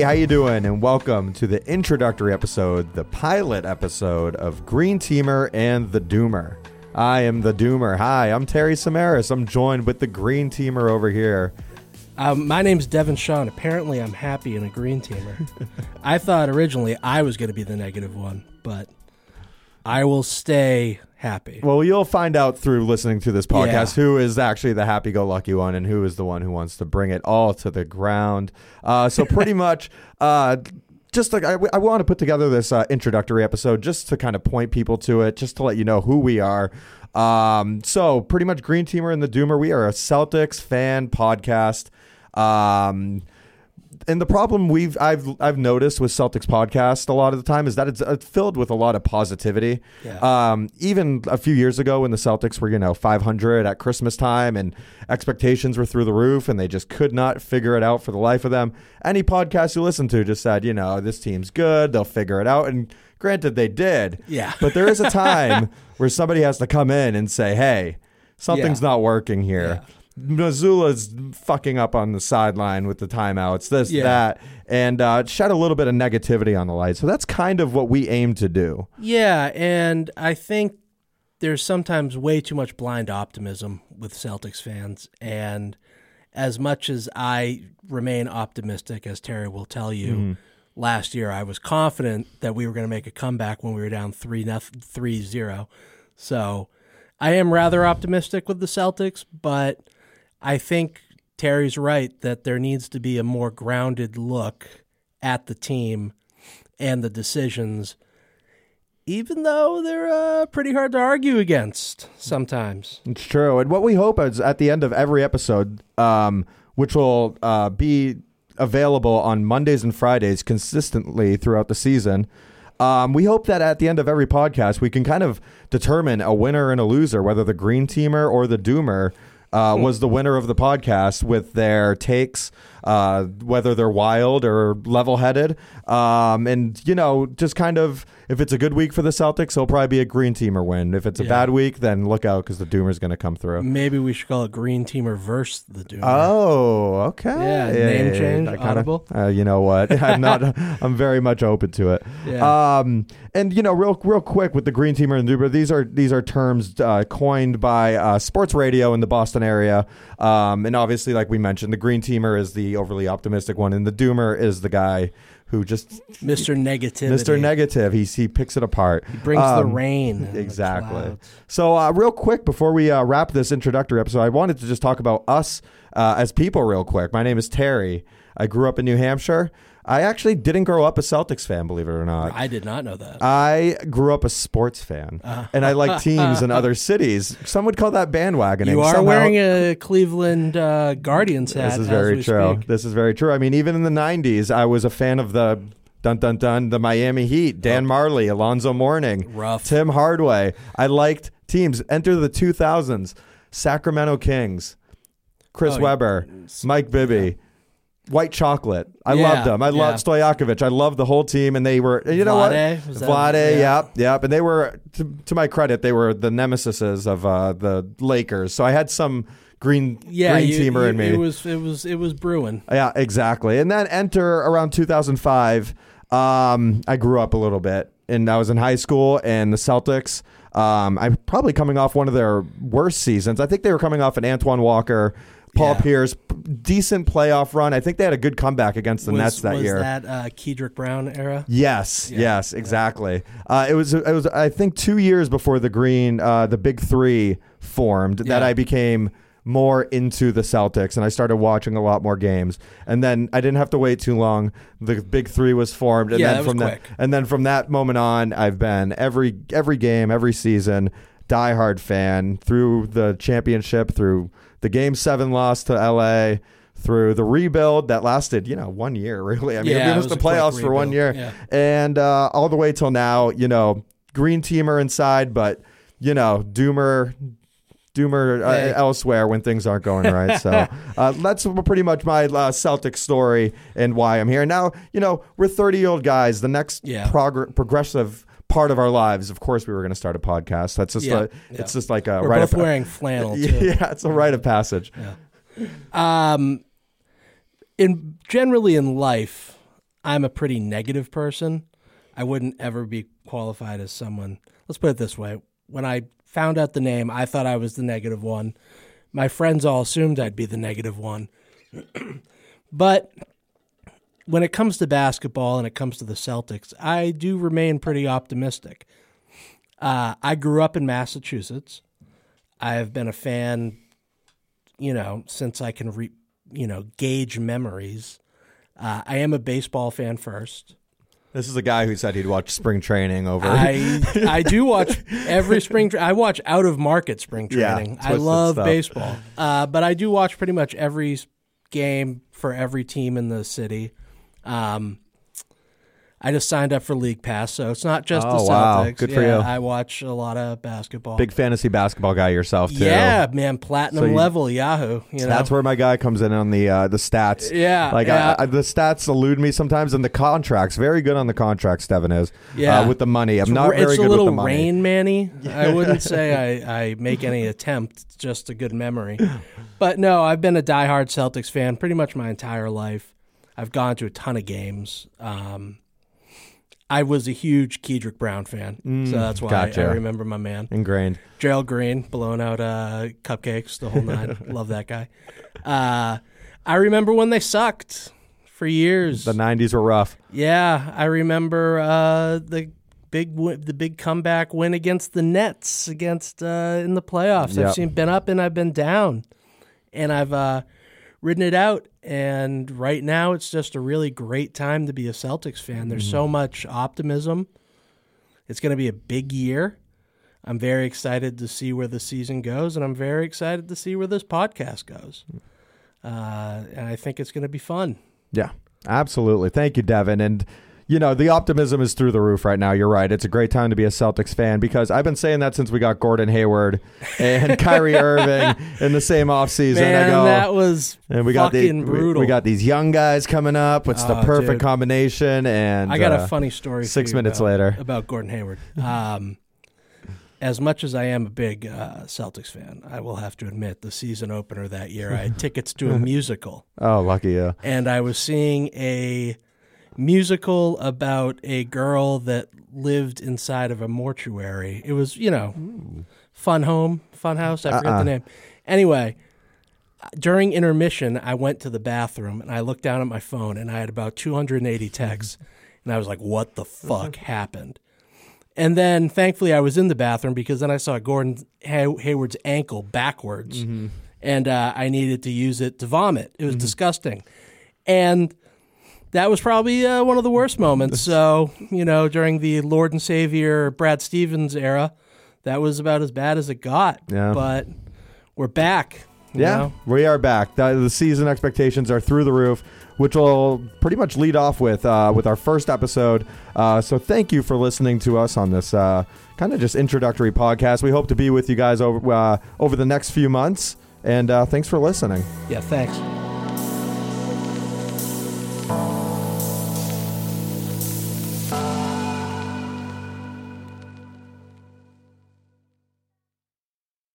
Hey, how you doing? And welcome to the introductory episode, the pilot episode of Green Teamer and the Doomer. I am the Doomer. Hi, I'm Terry Samaras. I'm joined with the Green Teamer over here. Um, my name's Devin Sean. Apparently, I'm happy in a green teamer. I thought originally I was going to be the negative one, but I will stay happy. Well, you'll find out through listening to this podcast Yeah. who is actually the happy-go-lucky one and who is the one who wants to bring it all to the ground. Uh, so pretty much, uh, just like I, I want to put together this uh, introductory episode just to kind of point people to it, just to let you know who we are. Um, so pretty much, Green Teamer and the Doomer, we are a Celtics fan podcast. Um, and the problem we've I've I've noticed with Celtics podcast a lot of the time is that it's, it's filled with a lot of positivity. Yeah. Um, even a few years ago when the Celtics were you know 500 at Christmas time and expectations were through the roof and they just could not figure it out for the life of them. Any podcast you listen to just said you know this team's good they'll figure it out and granted they did. Yeah. But there is a time where somebody has to come in and say hey something's Yeah. not working here. Mazzulla's fucking up on the sideline with the timeouts, this, Yeah. that, and uh, shed a little bit of negativity on the light. So that's kind of what we aim to do. Yeah, and I think there's sometimes way too much blind optimism with Celtics fans. And as much as I remain optimistic, as Terry will tell you, last year I was confident that we were going to make a comeback when we were down 3 nothing, 3 0. So I am rather optimistic with the Celtics, but I think Terry's right that there needs to be a more grounded look at the team and the decisions even though they're uh, pretty hard to argue against sometimes. It's true. And what we hope is at the end of every episode, um, which will uh, be available on Mondays and Fridays consistently throughout the season. Um, we hope that at the end of every podcast, we can kind of determine a winner and a loser, whether the green teamer or the doomer uh, was the winner of the podcast with their takes, uh, whether they're wild or level headed. Um, and, you know, just kind of, if it's a good week for the Celtics, it'll probably be a green teamer win. If it's a Yeah. bad week, then look out because the doomer's going to come through. Maybe we should call it Green Teamer versus the Doomer. Oh, okay. Yeah, name change, I audible. uh, you know what? I'm not. I'm very much open to it. Yeah. Um, and you know, real, real quick with the green teamer and Doomer, these are these are terms uh, coined by uh, sports radio in the Boston area. Um, and obviously, like we mentioned, the green teamer is the overly optimistic one, and the doomer is the guy who just Mr. Negative. Mr. Negative. He he picks it apart. He brings the Um, rain. and the Exactly. So, uh, real quick before we uh, wrap this introductory episode, I wanted to just talk about us uh, as people, real quick. My name is Terry. I grew up in New Hampshire. I actually didn't grow up a Celtics fan, believe it or not. I did not know that. I grew up a sports fan, and I like teams in other cities. Some would call that bandwagoning. you are Somehow- wearing a Cleveland uh, Guardians hat. This is very true. speak. This is very true. I mean, even in the '90s, I was a fan of the dun dun dun the Miami Heat, Dan Majerle, Alonzo Mourning, Rough. Tim Hardaway. I liked teams. Enter the 2000s: Sacramento Kings, Chris Oh, yeah. Webber, Mike Bibby. White chocolate. I Yeah, loved them. I yeah. loved Stojakovic. I loved the whole team, and they were. You know Vlade, what? Vlade. yeah. Yep, yep. And they were, to, to my credit, they were the nemesises of uh, the Lakers. So I had some green Yeah, green you- teamer you- in me. It was it was it was brewing. Yeah, exactly. And then enter around 2005. Um, I grew up a little bit, and I was in high school, and the Celtics. Um, I'm probably coming off one of their worst seasons. I think they were coming off an Antoine Walker, Paul Yeah. Pierce, decent playoff run. I think they had a good comeback against the was, Nets that year. was year. that uh, Kedrick Brown era? Yes, Yeah. yes, exactly. Uh, it was it was I think two years before the Green, uh, the Big Three formed that I became more into the Celtics and I started watching a lot more games. And then I didn't have to wait too long. The Big Three was formed, and Yeah, then that was from that quick. and then from that moment on, I've been every every game, every season, diehard fan through the championship, through the Game Seven loss to LA. Through the rebuild that lasted, you know, one year really. I mean, Yeah, we it missed was the playoffs for one year yeah. and uh, all the way till now, you know, green teamer inside, but you know, doomer, doomer uh, Hey. elsewhere when things aren't going right. So uh, that's pretty much my uh, Celtic story and why I'm here. Now, you know, we're 30 year old guys. The next Yeah. progr- progressive part of our lives, of course, we were going to start a podcast. That's just Yeah, a, yeah. it's just like a We're rite both of wearing flannel too. yeah, it's a rite of passage. Um, in generally in life, I'm a pretty negative person. I wouldn't ever be qualified as someone. Let's put it this way: when I found out the name, I thought I was the negative one. My friends all assumed I'd be the negative one. but when it comes to basketball and it comes to the Celtics, I do remain pretty optimistic. Uh, I grew up in Massachusetts. I have been a fan, you know, since I can, re, you know, gauge memories. Uh, I am a baseball fan first. This is a guy who said he'd watch spring training over. I I do watch every spring. Tra- I watch out of market spring Yeah, training. I love stuff. baseball, uh, but I do watch pretty much every game for every team in the city. Um, I just signed up for League Pass, so it's not just the Oh, wow. Celtics. Good for Yeah, you. I watch a lot of basketball. Big fantasy basketball guy yourself too. yeah, man, platinum So you- level Yahoo. You know, That's where my guy comes in on the uh, the stats. Yeah, like yeah. I, I, the stats elude me sometimes, and the contracts. Very good on the contracts, Devin is. Yeah. uh, with the money. I'm not It's very good with the money. It's a little rain manny. I wouldn't say I, I make any attempt. It's just a good memory. But no, I've been a diehard Celtics fan pretty much my entire life. I've gone to a ton of games. Um, I was a huge Kedrick Brown fan, so that's why I- gotcha. I remember my man. Ingrained. Gerald Green blowing out uh, cupcakes the whole nine. Love that guy. Uh, I remember when they sucked for years. The '90s were rough. Yeah, I remember uh, the big the big comeback win against the Nets against uh, in the playoffs. Yep. I've seen been up and I've been down, and I've uh, ridden it out. And right now, it's just a really great time to be a Celtics fan. There's so much optimism. It's going to be a big year. I'm very excited to see where the season goes, and I'm very excited to see where this podcast goes. Uh, and I think it's going to be fun. Yeah, absolutely. Thank you, Devin. And you know the optimism is through the roof right now. You're right. It's a great time to be a Celtics fan because I've been saying that since we got Gordon Hayward and Kyrie Irving in the same offseason. I Man, go, that was and we got the, fucking we- We, got these young guys coming up. It's the Oh, perfect dude. combination. And I got uh, a funny story. six minutes about- later. about Gordon Hayward. Um, as much as I am a big uh, Celtics fan, I will have to admit the season opener that year, I had tickets to a musical, Oh, lucky you. and I was seeing a musical about a girl that lived inside of a mortuary. It was, you know, hmm. Fun Home, Fun House. I forget Uh-uh. the name. Anyway, during intermission, I went to the bathroom and I looked down at my phone and I had about 280 texts. And I was like, what the fuck happened? And then thankfully I was in the bathroom because then I saw Gordon Hay- Hayward's ankle backwards mm-hmm. and uh, I needed to use it to vomit. It was mm-hmm. disgusting. And that was probably uh, one of the worst moments. So, you know, during the Lord and Savior Brad Stevens era, that was about as bad as it got. Yeah. But we're back. Yeah, know? we are back. The, the season expectations are through the roof, which will pretty much lead off with uh, with our first episode. Uh, so thank you for listening to us on this uh, kind of just introductory podcast. We hope to be with you guys over uh, over the next few months, and uh, thanks for listening. Yeah, thanks.